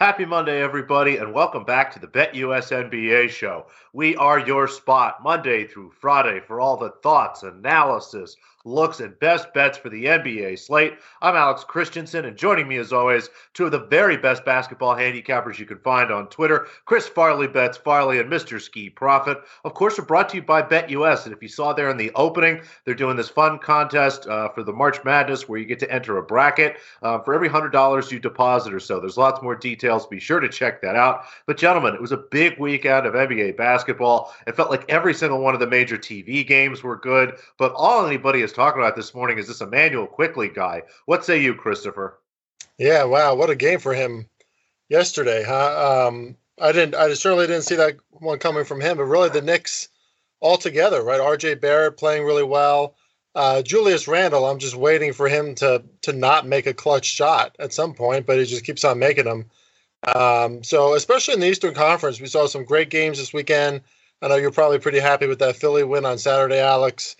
Happy Monday, everybody, and welcome back to the BetUS NBA show. We are your spot Monday through Friday for all the thoughts, analysis, looks, and best bets for the NBA slate. I'm Alex Christensen, and joining me, as always, two of the very best basketball handicappers you can find on Twitter Chris Farley Bets Farley and Mr. Ski Profit. Of course, we're brought to you by BetUS. And if you saw there in the opening, they're doing this fun contest uh, for the March Madness where you get to enter a bracket uh, for every $100 you deposit or so. There's lots more details. Be sure to check that out. But, gentlemen, it was a big weekend of NBA basketball. It felt like every single one of the major TV games were good, but all anybody is talking about this morning is this Immanuel Quickley guy. What say you, Christopher? Yeah, wow, what a game for him yesterday, huh? Um, I didn't, I certainly didn't see that one coming from him, but really the Knicks altogether, right? R.J. Barrett playing really well. Uh, Julius Randle, I'm just waiting for him to to not make a clutch shot at some point, but he just keeps on making them. Um, so, especially in the Eastern Conference, we saw some great games this weekend. I know you're probably pretty happy with that Philly win on Saturday, Alex.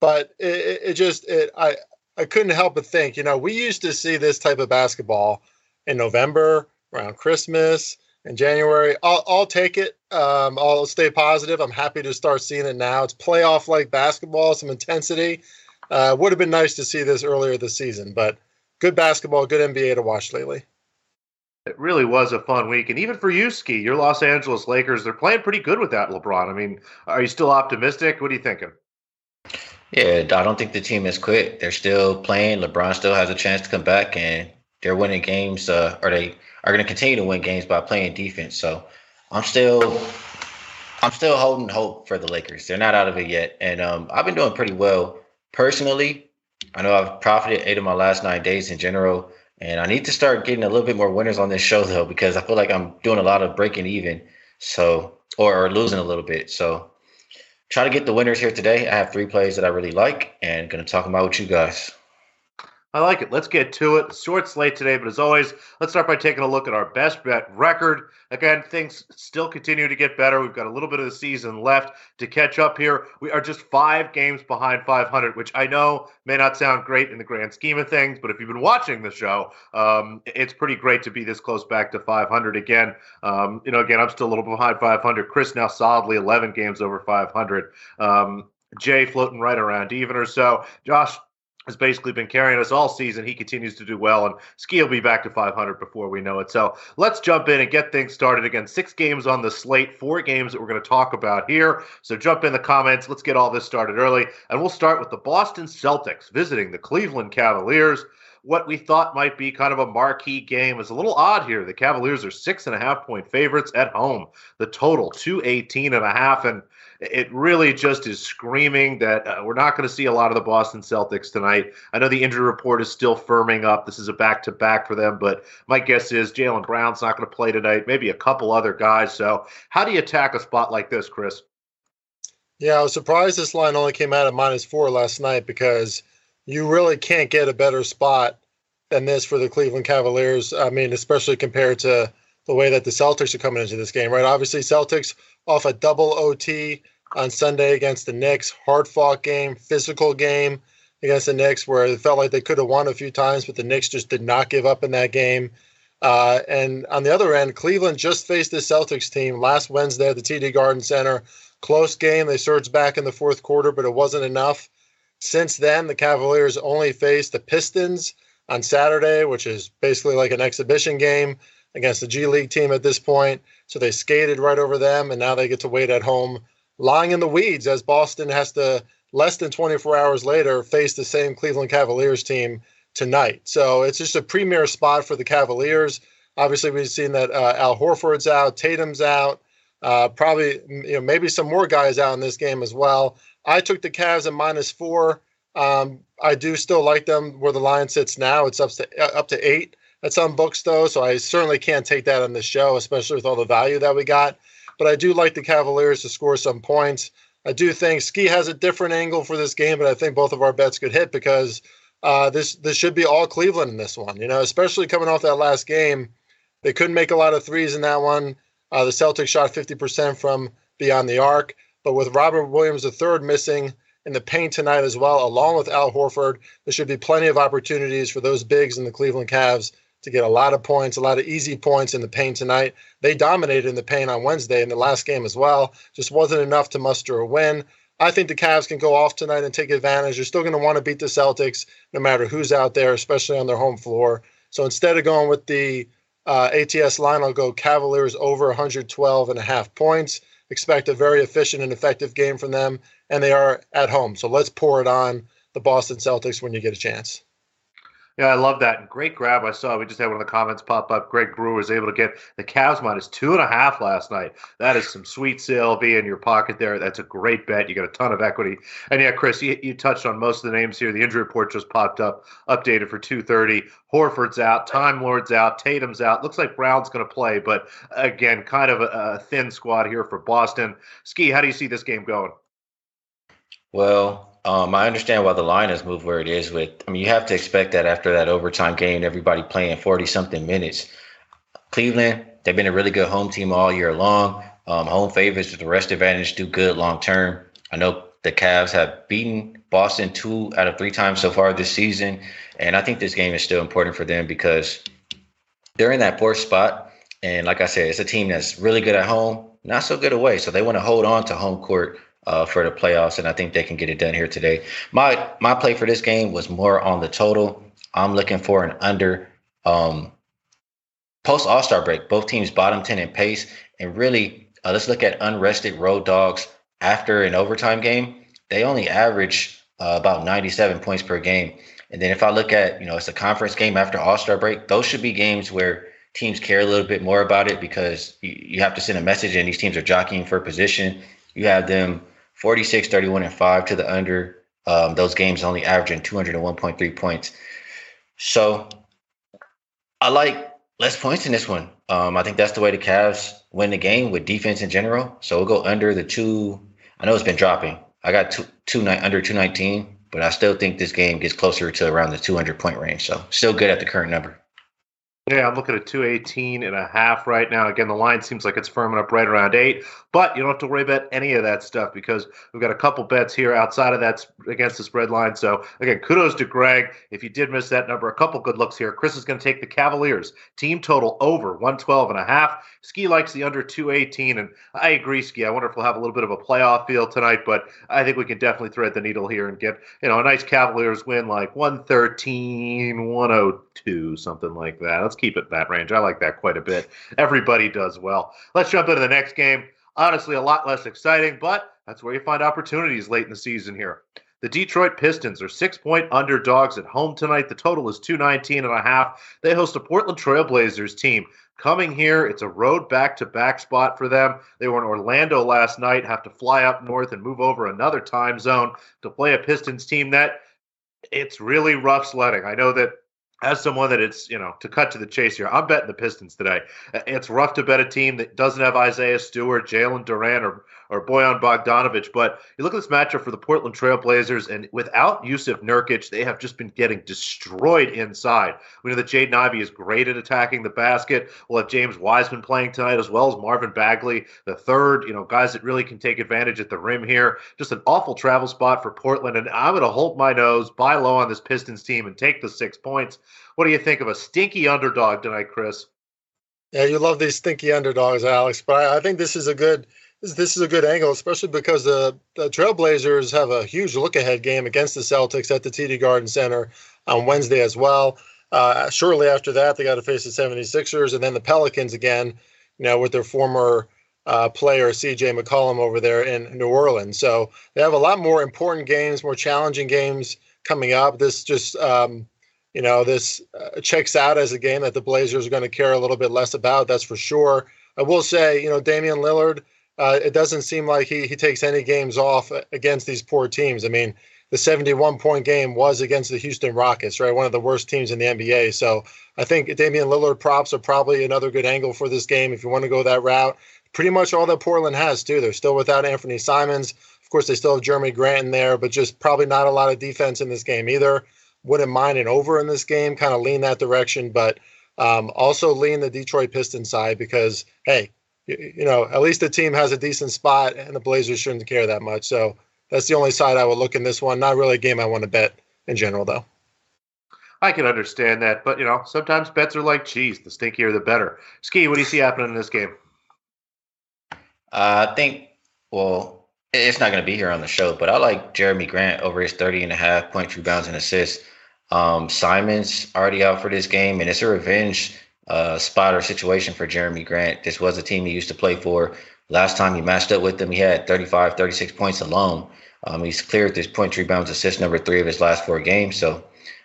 But it, it just it I I couldn't help but think, you know, we used to see this type of basketball in November around Christmas in January. I'll, I'll take it. Um, I'll stay positive. I'm happy to start seeing it now. It's playoff like basketball, some intensity. Uh, would have been nice to see this earlier this season, but good basketball, good NBA to watch lately. It really was a fun week. And even for you, Ski, your Los Angeles Lakers, they're playing pretty good with that LeBron. I mean, are you still optimistic? What are you thinking? Yeah, I don't think the team has quit. They're still playing. LeBron still has a chance to come back, and they're winning games, uh, or they are going to continue to win games by playing defense. So I'm still, I'm still holding hope for the Lakers. They're not out of it yet, and um, I've been doing pretty well personally. I know I've profited eight of my last nine days in general, and I need to start getting a little bit more winners on this show though, because I feel like I'm doing a lot of breaking even, so or, or losing a little bit. So try to get the winners here today. I have three plays that I really like and to talk about with you guys. I like it. Let's get to it. Short slate today, but as always, let's start by taking a look at our best bet record. Again, things still continue to get better. We've got a little bit of the season left to catch up here. We are just five games behind 500, which I know may not sound great in the grand scheme of things, but if you've been watching the show, um, it's pretty great to be this close back to 500 again. Um, you know, again, I'm still a little behind 500. Chris now solidly 11 games over 500. Um, Jay floating right around even or so. Josh has basically been carrying us all season. He continues to do well, and Ski will be back to 500 before we know it. So let's jump in and get things started. Again, six games on the slate, four games that we're going to talk about here. So jump in the comments. Let's get all this started early, and we'll start with the Boston Celtics visiting the Cleveland Cavaliers. What we thought might be kind of a marquee game is a little odd here. The Cavaliers are six and a half point favorites at home. The total 218 and a half. And it really just is screaming that uh, we're not going to see a lot of the Boston Celtics tonight. I know the injury report is still firming up. This is a back to back for them, but my guess is Jaylen Brown's not going to play tonight, maybe a couple other guys. So, how do you attack a spot like this, Chris? Yeah, I was surprised this line only came out at minus four last night because you really can't get a better spot than this for the Cleveland Cavaliers. I mean, especially compared to the way that the Celtics are coming into this game, right? Obviously, Celtics off a double OT on Sunday against the Knicks. Hard fought game, physical game against the Knicks, where it felt like they could have won a few times, but the Knicks just did not give up in that game. Uh, and on the other end, Cleveland just faced the Celtics team last Wednesday at the TD Garden Center. Close game. They surged back in the fourth quarter, but it wasn't enough. Since then, the Cavaliers only faced the Pistons on Saturday, which is basically like an exhibition game against the G League team at this point. So they skated right over them, and now they get to wait at home lying in the weeds as Boston has to less than 24 hours later face the same Cleveland Cavaliers team tonight. So it's just a premier spot for the Cavaliers. Obviously, we've seen that uh, Al Horford's out, Tatum's out, uh, probably you know maybe some more guys out in this game as well. I took the Cavs at minus four. Um, I do still like them where the line sits now. It's up to uh, up to eight at some books though, so I certainly can't take that on the show, especially with all the value that we got but I do like the Cavaliers to score some points. I do think Ski has a different angle for this game, but I think both of our bets could hit because uh, this this should be all Cleveland in this one. You know, especially coming off that last game, they couldn't make a lot of threes in that one. Uh, the Celtics shot 50% from beyond the arc, but with Robert Williams III missing in the paint tonight as well, along with Al Horford, there should be plenty of opportunities for those bigs in the Cleveland Cavs to get a lot of points, a lot of easy points in the paint tonight. They dominated in the paint on Wednesday in the last game as well. Just wasn't enough to muster a win. I think the Cavs can go off tonight and take advantage. They're still going to want to beat the Celtics no matter who's out there, especially on their home floor. So instead of going with the uh, ATS line, I'll go Cavaliers over 112 and a half points. Expect a very efficient and effective game from them, and they are at home. So let's pour it on the Boston Celtics when you get a chance. Yeah, I love that. great grab. I saw we just had one of the comments pop up. Greg Brewer was able to get the Cavs minus two and a half last night. That is some sweet CLV in your pocket there. That's a great bet. You got a ton of equity. And yeah, Chris, you, you touched on most of the names here. The injury report just popped up, updated for 230. Horford's out, Time Lord's out, Tatum's out. Looks like Brown's going to play, but again, kind of a, a thin squad here for Boston. Ski, how do you see this game going? Well, um, I understand why the line has moved where it is. With I mean, you have to expect that after that overtime game, everybody playing forty something minutes. Cleveland, they've been a really good home team all year long. Um, home favorites with the rest advantage do good long term. I know the Cavs have beaten Boston two out of three times so far this season, and I think this game is still important for them because they're in that fourth spot. And like I said, it's a team that's really good at home, not so good away. So they want to hold on to home court uh, for the playoffs, and I think they can get it done here today. My my play for this game was more on the total. I'm looking for an under. Um, Post All Star break, both teams bottom ten in pace, and really, uh, let's look at unrested road dogs after an overtime game. They only average uh, about 97 points per game. And then if I look at, you know, it's a conference game after All Star break, those should be games where teams care a little bit more about it because you, you have to send a message and these teams are jockeying for position. You have them 46, 31, and 5 to the under. Um, those games only averaging 201.3 points. So I like less points in this one. Um, I think that's the way the Cavs win the game with defense in general. So we'll go under the two. I know it's been dropping. I got two, two under 219, but I still think this game gets closer to around the 200 point range. So still good at the current number. Yeah, I'm looking at 218 and a half right now. Again, the line seems like it's firming up right around eight, but you don't have to worry about any of that stuff because we've got a couple bets here outside of that against the spread line. So again, kudos to Greg. If you did miss that number, a couple good looks here. Chris is going to take the Cavaliers team total over 112 and a half. Ski likes the under 218, and I agree, Ski. I wonder if we'll have a little bit of a playoff feel tonight, but I think we can definitely thread the needle here and get you know a nice Cavaliers win like 113, 102, something like that let's keep it that range. I like that quite a bit. Everybody does well. Let's jump into the next game. Honestly, a lot less exciting, but that's where you find opportunities late in the season here. The Detroit Pistons are six point underdogs at home tonight. The total is 219 and a half. They host a Portland Trailblazers team. Coming here, it's a road back to back spot for them. They were in Orlando last night, have to fly up north and move over another time zone to play a Pistons team that it's really rough sledding. I know that as someone that it's you know to cut to the chase here, I'm betting the Pistons today. It's rough to bet a team that doesn't have Isaiah Stewart, Jalen Duren, or or Bojan Bogdanovic. But you look at this matchup for the Portland Trailblazers, and without Jusuf Nurkic, they have just been getting destroyed inside. We know that Jaden Ivey is great at attacking the basket. We'll have James Wiseman playing tonight, as well as Marvin Bagley, the third. You know, guys that really can take advantage at the rim here. Just an awful travel spot for Portland, and I'm going to hold my nose, buy low on this Pistons team, and take the six points. What do you think of a stinky underdog tonight, Chris? Yeah, you love these stinky underdogs, Alex. But I, I think this is a good this is a good angle, especially because the, the Trailblazers have a huge look ahead game against the Celtics at the TD Garden Center on Wednesday as well. Uh, shortly after that, they got to face the 76ers and then the Pelicans again, you know, with their former uh, player, CJ McCollum, over there in New Orleans. So they have a lot more important games, more challenging games coming up. This just, um, you know, this uh, checks out as a game that the Blazers are going to care a little bit less about. That's for sure. I will say, you know, Damian Lillard uh, it doesn't seem like he, he takes any games off against these poor teams. I mean, the 71 point game was against the Houston Rockets, right? One of the worst teams in the NBA. So I think Damian Lillard props are probably another good angle for this game if you want to go that route. Pretty much all that Portland has, too. They're still without Anthony Simons. Of course, they still have Jerami Grant in there, but just probably not a lot of defense in this game either. Wouldn't mind an over in this game, kind of lean that direction, but um, also lean the Detroit Pistons side because, hey, you know, at least the team has a decent spot, and the Blazers shouldn't care that much. So that's the only side I would look in this one. Not really a game I want to bet in general, though. I can understand that, but you know, sometimes bets are like cheese. The stinkier, the better. Ski, what do you see happening in this game? Uh, I think, well, it's not going to be here on the show, but I like Jerami Grant over his 30 and a half point rebounds and assists. Um, Simon's already out for this game, and it's a revenge uh, spot or situation for Jerami Grant. This was a team he used to play for. Last time he matched up with them, he had 35, 36 points alone. Um, he's cleared this point rebounds assist number three of his last four games. So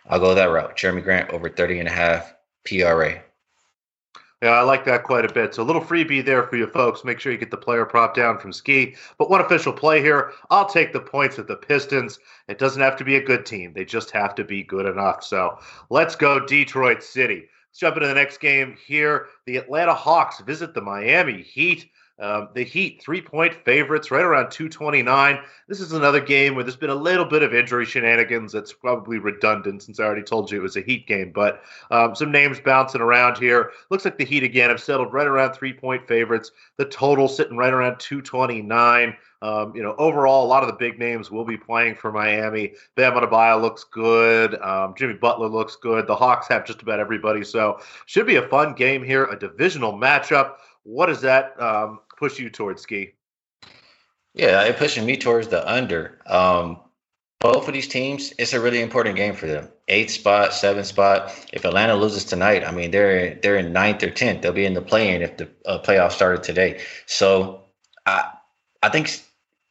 I'll go that route. Jerami Grant over 30 and a half PRA. Yeah, I like that quite a bit. So a little freebie there for you folks. Make sure you get the player prop down from Ski. But one official play here. I'll take the points with the Pistons. It doesn't have to be a good team. They just have to be good enough. So let's go Detroit City. Let's jump into the next game here. The Atlanta Hawks visit the Miami Heat. Um, the Heat, three point favorites, right around 229. This is another game where there's been a little bit of injury shenanigans. That's probably redundant since I already told you it was a Heat game, but um, some names bouncing around here. Looks like the Heat again have settled right around three point favorites. The total sitting right around 229. Um, you know, overall, a lot of the big names will be playing for Miami. Bam Adebayo looks good. Um, Jimmy Butler looks good. The Hawks have just about everybody. So should be a fun game here, a divisional matchup. What does that um, push you towards, Ski? Yeah, it pushing me towards the under. Um, both of these teams, it's a really important game for them. Eighth spot, seventh spot. If Atlanta loses tonight, I mean they're they're in ninth or tenth. They'll be in the play-in if the uh, playoff started today. So I I think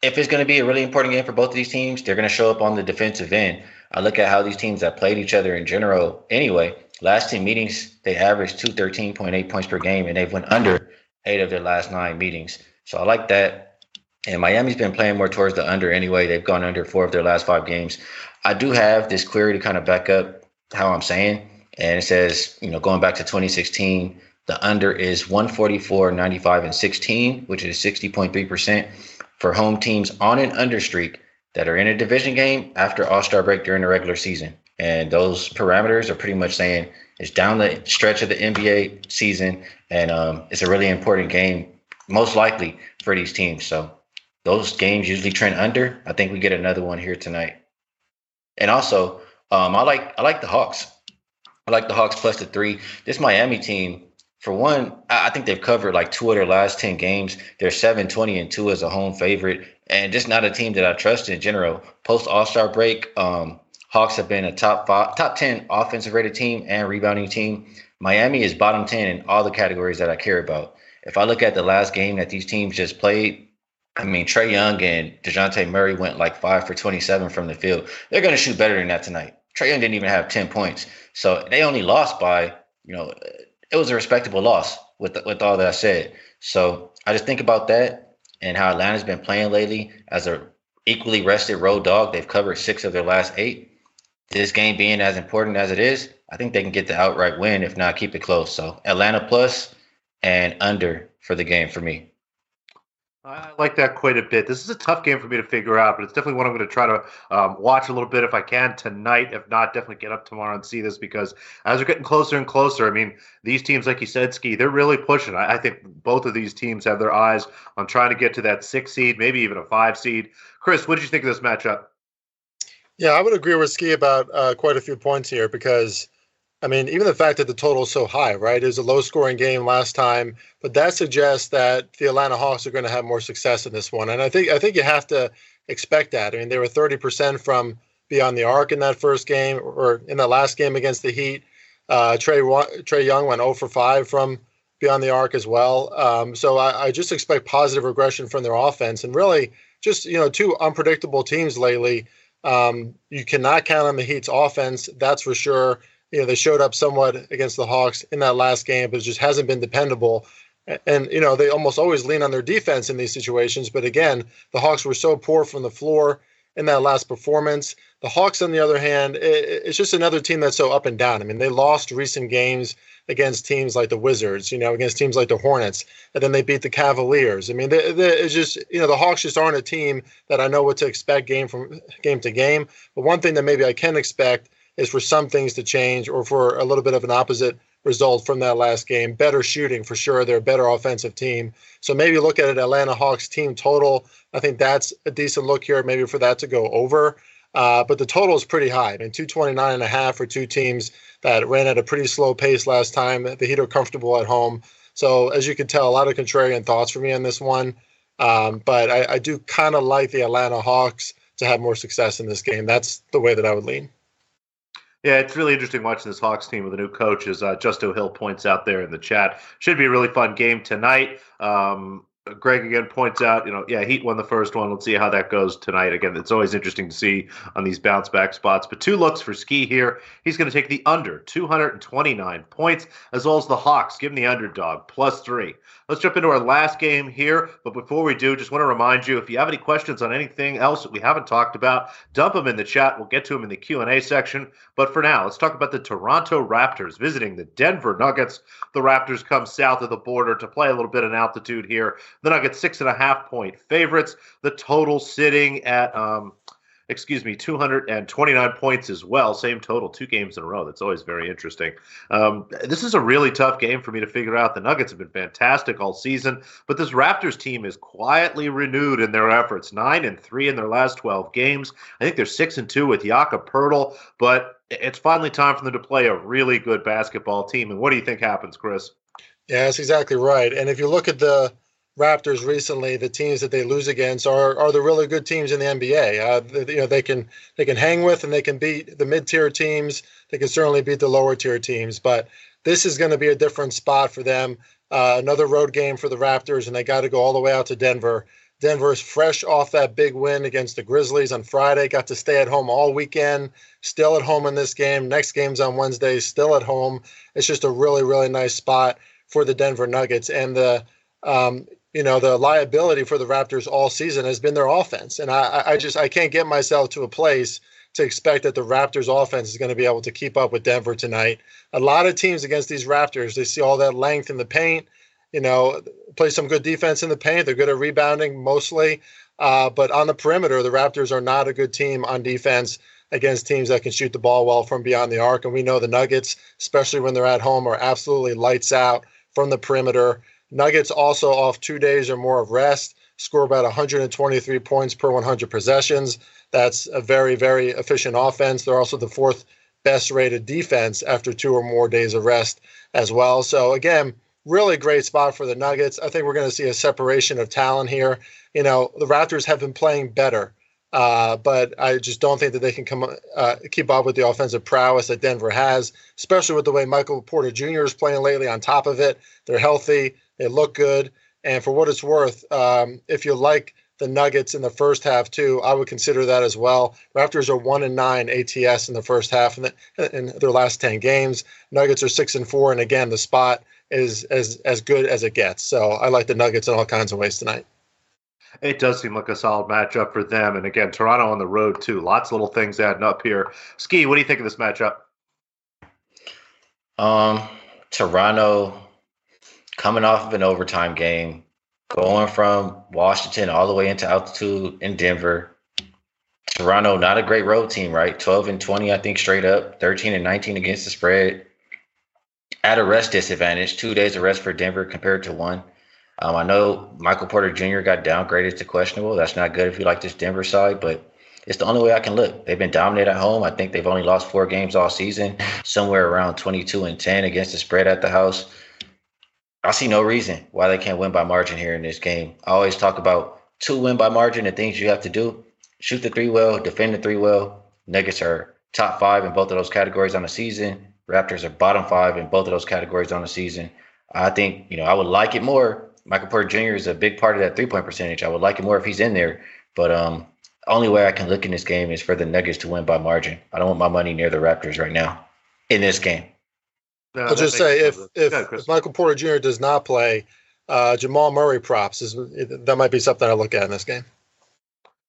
if it's going to be a really important game for both of these teams, they're going to show up on the defensive end. I look at how these teams have played each other in general. Anyway, last team meetings they averaged two thirteen point eight points per game, and they've went under eight of their last nine meetings. So I like that. And Miami's been playing more towards the under anyway. They've gone under four of their last five games. I do have this query to kind of back up how I'm saying. And it says, you know, going back to 2016, the under is 144, 95, and 16, which is 60.3% for home teams on an under streak that are in a division game after All Star break during the regular season. And those parameters are pretty much saying it's down the stretch of the NBA season, and um, it's a really important game, most likely for these teams. So those games usually trend under. I think we get another one here tonight. And also, um, I like I like the Hawks. I like the Hawks plus the three. This Miami team, for one, I think they've covered like two of their last ten games. They're seven twenty and two as a home favorite, and just not a team that I trust in general. Post All Star break, um, Hawks have been a top five, top ten offensive rated team and rebounding team. Miami is bottom ten in all the categories that I care about. If I look at the last game that these teams just played, I mean Trae Young and Dejounte Murray went like five for twenty-seven from the field. They're going to shoot better than that tonight. Trae Young didn't even have ten points, so they only lost by you know it was a respectable loss with with all that I said. So I just think about that and how Atlanta's been playing lately as a equally rested road dog. They've covered six of their last eight this game being as important as it is, I think they can get the outright win, if not keep it close. So Atlanta plus and under for the game for me. I like that quite a bit. This is a tough game for me to figure out, but it's definitely one I'm going to try to um, watch a little bit if I can tonight. If not, definitely get up tomorrow and see this because as we're getting closer and closer, I mean, these teams, like you said, Ski, they're really pushing. I, I think both of these teams have their eyes on trying to get to that six seed, maybe even a five seed. Chris, what did you think of this matchup? Yeah, I would agree with Ski about uh, quite a few points here because, I mean, even the fact that the total is so high, right? It was a low scoring game last time, but that suggests that the Atlanta Hawks are going to have more success in this one. And I think I think you have to expect that. I mean, they were 30% from beyond the arc in that first game or in the last game against the Heat. Uh, Trae, Trae Young went 0 for 5 from beyond the arc as well. Um, so I, I just expect positive regression from their offense and really just, you know, two unpredictable teams lately um, you cannot count on the Heat's offense, that's for sure. You know, they showed up somewhat against the Hawks in that last game, but it just hasn't been dependable. And, you know, they almost always lean on their defense in these situations. But again, the Hawks were so poor from the floor in that last performance. The Hawks, on the other hand, it's just another team that's so up and down. I mean, they lost recent games against teams like the Wizards, you know, against teams like the Hornets, and then they beat the Cavaliers. I mean, they, they, it's just you know the Hawks just aren't a team that I know what to expect game from game to game. But one thing that maybe I can expect is for some things to change or for a little bit of an opposite result from that last game. Better shooting for sure. They're a better offensive team. So maybe look at it Atlanta Hawks team total. I think that's a decent look here, maybe for that to go over. Uh, but the total is pretty high. I mean, 229 and a half for two teams that ran at a pretty slow pace last time. The Heat are comfortable at home. So, as you can tell, a lot of contrarian thoughts for me on this one. Um, but I, I do kind of like the Atlanta Hawks to have more success in this game. That's the way that I would lean. Yeah, it's really interesting watching this Hawks team with a new coach, as uh, Justo Hill points out there in the chat. Should be a really fun game tonight. Um, Greg again points out, you know, yeah, Heat won the first one. Let's see how that goes tonight. Again, it's always interesting to see on these bounce back spots. But two looks for Ski here. He's going to take the under 229 points, as well as the Hawks. Give him the underdog plus three. Let's jump into our last game here. But before we do, just want to remind you if you have any questions on anything else that we haven't talked about, dump them in the chat. We'll get to them in the Q&A section. But for now, let's talk about the Toronto Raptors visiting the Denver Nuggets. The Raptors come south of the border to play a little bit in altitude here. The Nuggets six and a half point favorites. The total sitting at um, excuse me, 229 points as well. Same total, two games in a row. That's always very interesting. Um, this is a really tough game for me to figure out. The Nuggets have been fantastic all season, but this Raptors team is quietly renewed in their efforts. Nine and three in their last 12 games. I think they're six and two with Jakob Poeltl, but it's finally time for them to play a really good basketball team. And what do you think happens, Chris? Yeah, that's exactly right. And if you look at the Raptors recently, the teams that they lose against are are the really good teams in the NBA. Uh, you know, they can they can hang with and they can beat the mid tier teams. They can certainly beat the lower tier teams. But this is going to be a different spot for them. Uh, another road game for the Raptors, and they got to go all the way out to Denver. Denver is fresh off that big win against the Grizzlies on Friday. Got to stay at home all weekend. Still at home in this game. Next game's on Wednesday. Still at home. It's just a really really nice spot for the Denver Nuggets and the um, you know the liability for the Raptors all season has been their offense, and I, I just I can't get myself to a place to expect that the Raptors offense is going to be able to keep up with Denver tonight. A lot of teams against these Raptors, they see all that length in the paint, you know, play some good defense in the paint. They're good at rebounding mostly, uh, but on the perimeter, the Raptors are not a good team on defense against teams that can shoot the ball well from beyond the arc. And we know the Nuggets, especially when they're at home, are absolutely lights out from the perimeter. Nuggets also off two days or more of rest, score about 123 points per 100 possessions. That's a very, very efficient offense. They're also the fourth best rated defense after two or more days of rest as well. So, again, really great spot for the Nuggets. I think we're going to see a separation of talent here. You know, the Raptors have been playing better, uh, but I just don't think that they can come uh, keep up with the offensive prowess that Denver has, especially with the way Michael Porter Jr. is playing lately. On top of it, they're healthy. They look good. And for what it's worth, um, if you like the Nuggets in the first half too, I would consider that as well. Raptors are one and nine ATS in the first half in, the, in their last ten games. Nuggets are six and four, and again, the spot is as as good as it gets. So I like the Nuggets in all kinds of ways tonight. It does seem like a solid matchup for them, and again, Toronto on the road too. Lots of little things adding up here. Ski, what do you think of this matchup? Um, Toronto coming off of an overtime game, going from Washington all the way into altitude in Denver. Toronto, not a great road team, right? 12 and 20, I think, straight up, 13 and 19 against the spread. At a rest disadvantage, two days of rest for Denver compared to one. Um, I know Michael Porter Jr. got downgraded to questionable. That's not good if you like this Denver side, but it's the only way I can look. They've been dominant at home. I think they've only lost four games all season, somewhere around 22 and 10 against the spread at the house. I see no reason why they can't win by margin here in this game. I always talk about two win by margin, the things you have to do shoot the three well, defend the three well. Nuggets are top five in both of those categories on the season. Raptors are bottom five in both of those categories on the season. I think, you know, I would like it more. Michael Porter Jr. is a big part of that three point percentage. I would like it more if he's in there. But um only way I can look in this game is for the Nuggets to win by margin. I don't want my money near the Raptors right now in this game. No, I'll just say if if, if, Michael Porter Jr. does not play, uh, Jamal Murray props is that might be something I look at in this game.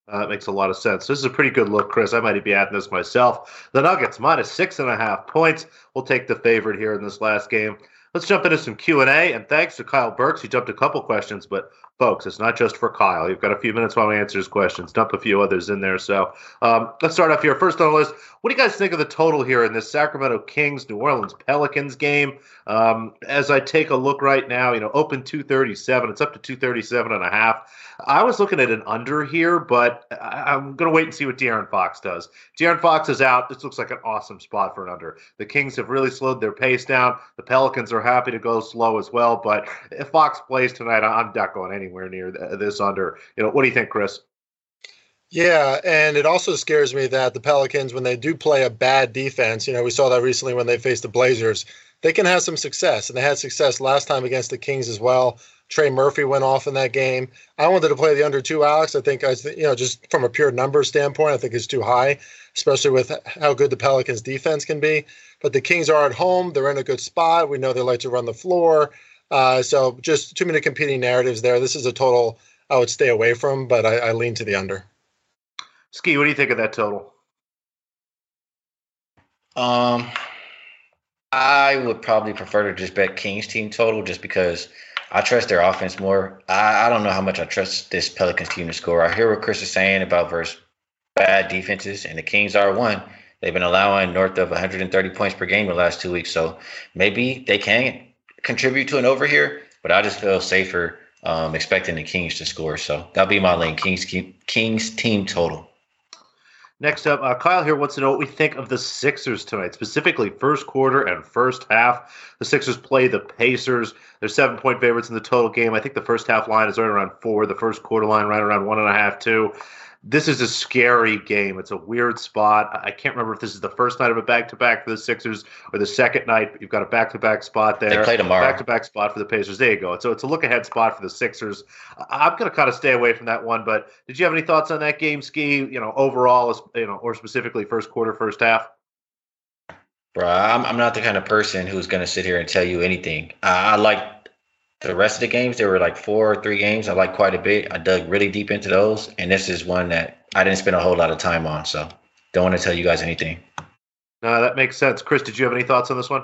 Uh, that makes a lot of sense. This is a pretty good look, Chris. I might be adding this myself. The Nuggets minus six and a half points. We'll take the favorite here in this last game. Let's jump into some Q and A. And thanks to Kyle Burks, he jumped a couple questions, but folks, it's not just for Kyle. You've got a few minutes while we answer his questions. Dump a few others in there. So um, let's start off here. First on the list, what do you guys think of the total here in this Sacramento Kings New Orleans Pelicans game? Um, as I take a look right now, you know, open 237. It's up to 237 and a half. I was looking at an under here, but I'm going to wait and see what De'Aaron Fox does. De'Aaron Fox is out. This looks like an awesome spot for an under. The Kings have really slowed their pace down. The Pelicans are happy to go slow as well. But if Fox plays tonight, I'm not going anywhere near this under. You know, what do you think, Chris? Yeah, and it also scares me that the Pelicans, when they do play a bad defense, you know, we saw that recently when they faced the Blazers, they can have some success. And they had success last time against the Kings as well. Trey Murphy went off in that game. I wanted to play the under two, Alex. I think I, you know, just from a pure number standpoint, I think it's too high, especially with how good the Pelicans' defense can be. But the Kings are at home; they're in a good spot. We know they like to run the floor. Uh, so just too many competing narratives there. This is a total I would stay away from, but I, I lean to the under. Ski, what do you think of that total? Um, I would probably prefer to just bet Kings team total, just because I trust their offense more. I, I don't know how much I trust this Pelicans team to score. I hear what Chris is saying about versus bad defenses, and the Kings are one. They've been allowing north of 130 points per game the last two weeks, so maybe they can contribute to an over here. But I just feel safer um, expecting the Kings to score. So that'll be my lane. Kings Kings team total. Next up, uh, Kyle here wants to know what we think of the Sixers tonight, specifically first quarter and first half. The Sixers play the Pacers. They're seven point favorites in the total game. I think the first half line is right around four, the first quarter line right around one and a half, two this is a scary game. It's a weird spot. I can't remember if this is the first night of a back to back for the Sixers or the second night. But you've got a back to back spot there. They play tomorrow. Back to back spot for the Pacers. There you go. So it's a look ahead spot for the Sixers. I'm going to kind of stay away from that one. But did you have any thoughts on that game, Ski? You know, overall, you know, or specifically first quarter, first half. Bro, I'm, I'm not the kind of person who's going to sit here and tell you anything. I, I like the rest of the games, there were like four or three games I like quite a bit. I dug really deep into those, and this is one that I didn't spend a whole lot of time on. So don't want to tell you guys anything. No, that makes sense. Chris, did you have any thoughts on this one?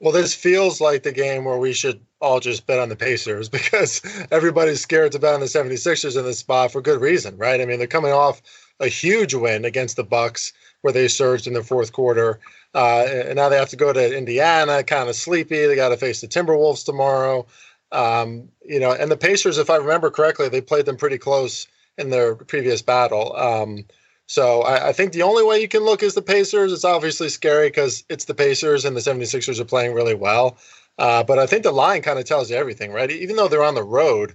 Well, this feels like the game where we should all just bet on the Pacers because everybody's scared to bet on the 76ers in this spot for good reason, right? I mean, they're coming off a huge win against the Bucks where they surged in the fourth quarter. Uh, and now they have to go to Indiana, kind of sleepy. They got to face the Timberwolves tomorrow. Um, you know, and the Pacers, if I remember correctly, they played them pretty close in their previous battle. Um, so I, I, think the only way you can look is the Pacers. It's obviously scary because it's the Pacers and the 76ers are playing really well. Uh, but I think the line kind of tells you everything, right? Even though they're on the road,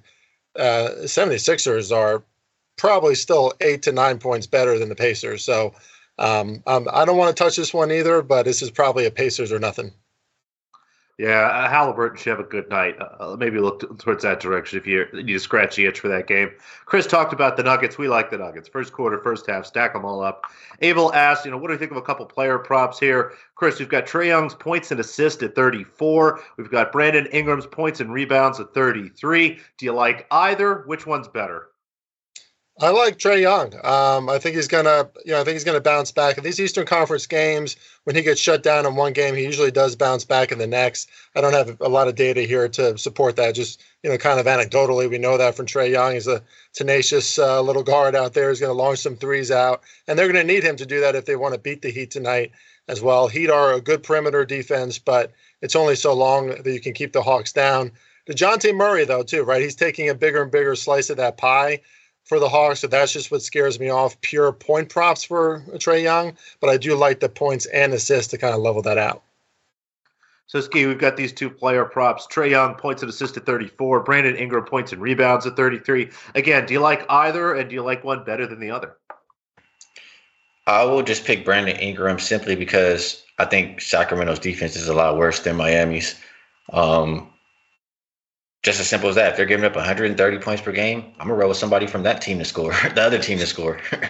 uh, 76ers are probably still eight to nine points better than the Pacers. So um, um, I don't want to touch this one either, but this is probably a Pacers or nothing. Yeah, uh, Halliburton should have a good night. Uh, uh maybe look towards that direction if you need to scratch the itch for that game. Chris talked about the Nuggets. We like the Nuggets. First quarter, first half, stack them all up. Abel asked, you know, what do you think of a couple player props here? Chris, we've got Trae Young's points and assists at 34. We've got Brandon Ingram's points and rebounds at 33. Do you like either? Which one's better? I like Trae Young. Um, I think he's gonna, you know, I think he's gonna bounce back in these Eastern Conference games. When he gets shut down in one game, he usually does bounce back in the next. I don't have a lot of data here to support that. Just you know, kind of anecdotally, we know that from Trae Young. He's a tenacious uh, little guard out there. He's to launch some threes out, and they're to need him to do that if they want to beat the Heat tonight as well. Heat are a good perimeter defense, but it's only so long that you can keep the Hawks down. Dejounte Murray, though, too, right? He's taking a bigger and bigger slice of that pie for the Hawks. So that's just what scares me off. Pure point props for Trae Young, but I do like the points and assists to kind of level that out. So, Ski, we've got these two player props. Trae Young points and assists at 34. Brandon Ingram points and rebounds at 33. Again, do you like either, and do you like one better than the other? I will just pick Brandon Ingram simply because I think Sacramento's defense is a lot worse than Miami's. Um, just as simple as that. If they're giving up 130 points per game, I'm gonna roll with somebody from that team to score, the other team to score.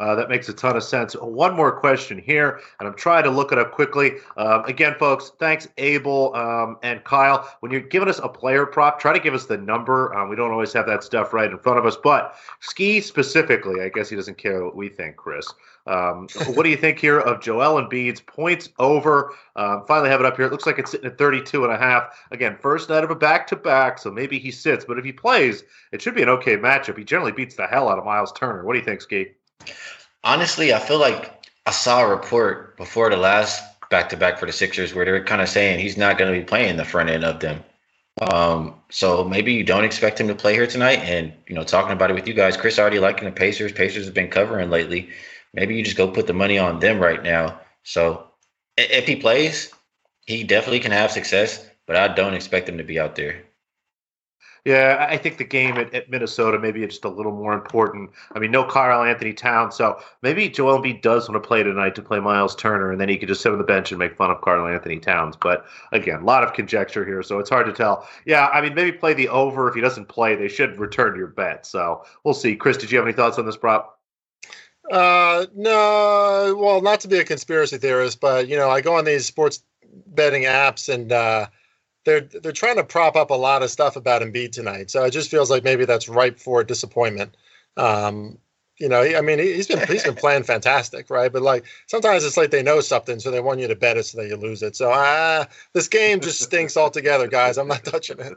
Uh, that makes a ton of sense. One more question here, and I'm trying to look it up quickly. Um, again, folks, thanks, Abel um, and Kyle. When you're giving us a player prop, try to give us the number. Um, we don't always have that stuff right in front of us, but ski specifically, I guess he doesn't care what we think, Chris. Um, what do you think here of Joel Embiid's points over? Um, finally have it up here. It looks like it's sitting at 32 and a half. Again, first night of a back to back, so maybe he sits, but if he plays, it should be an okay matchup. He generally beats the hell out of Miles Turner. What do you think, Ski? Honestly, I feel like I saw a report before the last back to back for the Sixers where they're kind of saying he's not going to be playing the front end of them. Um, so maybe you don't expect him to play here tonight. And you know, talking about it with you guys, Chris already liking the Pacers. Pacers have been covering lately. Maybe you just go put the money on them right now. So if he plays, he definitely can have success, but I don't expect him to be out there. Yeah, I think the game at, at Minnesota maybe it's just a little more important. I mean, no Karl-Anthony Towns, so maybe Joel Embiid does want to play tonight to play Miles Turner, and then he could just sit on the bench and make fun of Karl-Anthony Towns. But again, a lot of conjecture here, so it's hard to tell. Yeah, I mean, maybe play the over. If he doesn't play, they should return your bet. So we'll see. Chris, did you have any thoughts on this prop? Uh, no. Well, not to be a conspiracy theorist, but you know, I go on these sports betting apps and. uh they're they're trying to prop up a lot of stuff about Embiid tonight. So it just feels like maybe that's ripe for disappointment. Um, you know, I mean, he's been he's been playing fantastic, right? But like sometimes it's like they know something, so they want you to bet it so that you lose it. So ah, uh, this game just stinks altogether, guys. I'm not touching it.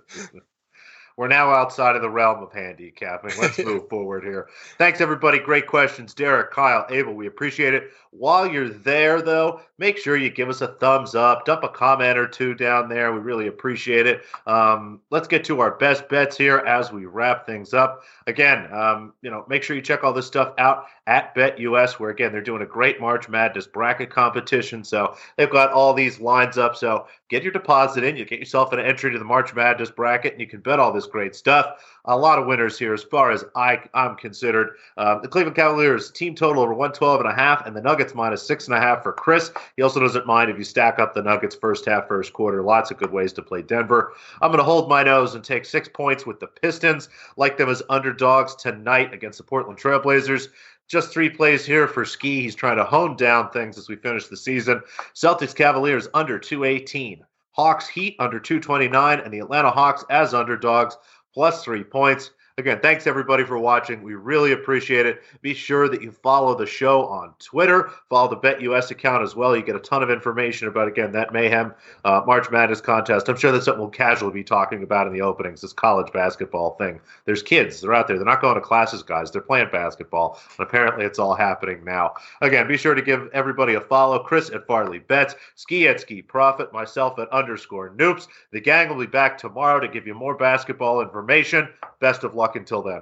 We're now outside of the realm of handicapping. Let's move forward here. Thanks, everybody. Great questions. Derek, Kyle, Abel, we appreciate it. While you're there, though, make sure you give us a thumbs up, dump a comment or two down there. We really appreciate it. Um, let's get to our best bets here as we wrap things up. Again, um, you know, make sure you check all this stuff out at BetUS, where again they're doing a great March Madness bracket competition. So they've got all these lines up. So get your deposit in, you get yourself an entry to the March Madness bracket, and you can bet all this great stuff a lot of winners here as far as I, I'm considered. Uh, the Cleveland Cavaliers team total over 112 and a half, and the Nuggets minus six and a half for Chris. He also doesn't mind if you stack up the Nuggets first half, first quarter. Lots of good ways to play Denver. I'm going to hold my nose and take six points with the Pistons. Like them as underdogs tonight against the Portland Trailblazers. Just three plays here for Ski. He's trying to hone down things as we finish the season. Celtics Cavaliers under 218. Hawks Heat under 229, and the Atlanta Hawks as underdogs plus three points. Again, thanks everybody for watching. We really appreciate it. Be sure that you follow the show on Twitter. Follow the BetUS account as well. You get a ton of information about, again, that Mayhem uh, March Madness contest. I'm sure that's something we'll casually be talking about in the openings, this college basketball thing. There's kids. They're out there. They're not going to classes, guys. They're playing basketball. And apparently it's all happening now. Again, be sure to give everybody a follow. Chris at Farley Bets, Ski at Ski Profit, myself at underscore Noops. The gang will be back tomorrow to give you more basketball information. Best of luck until then.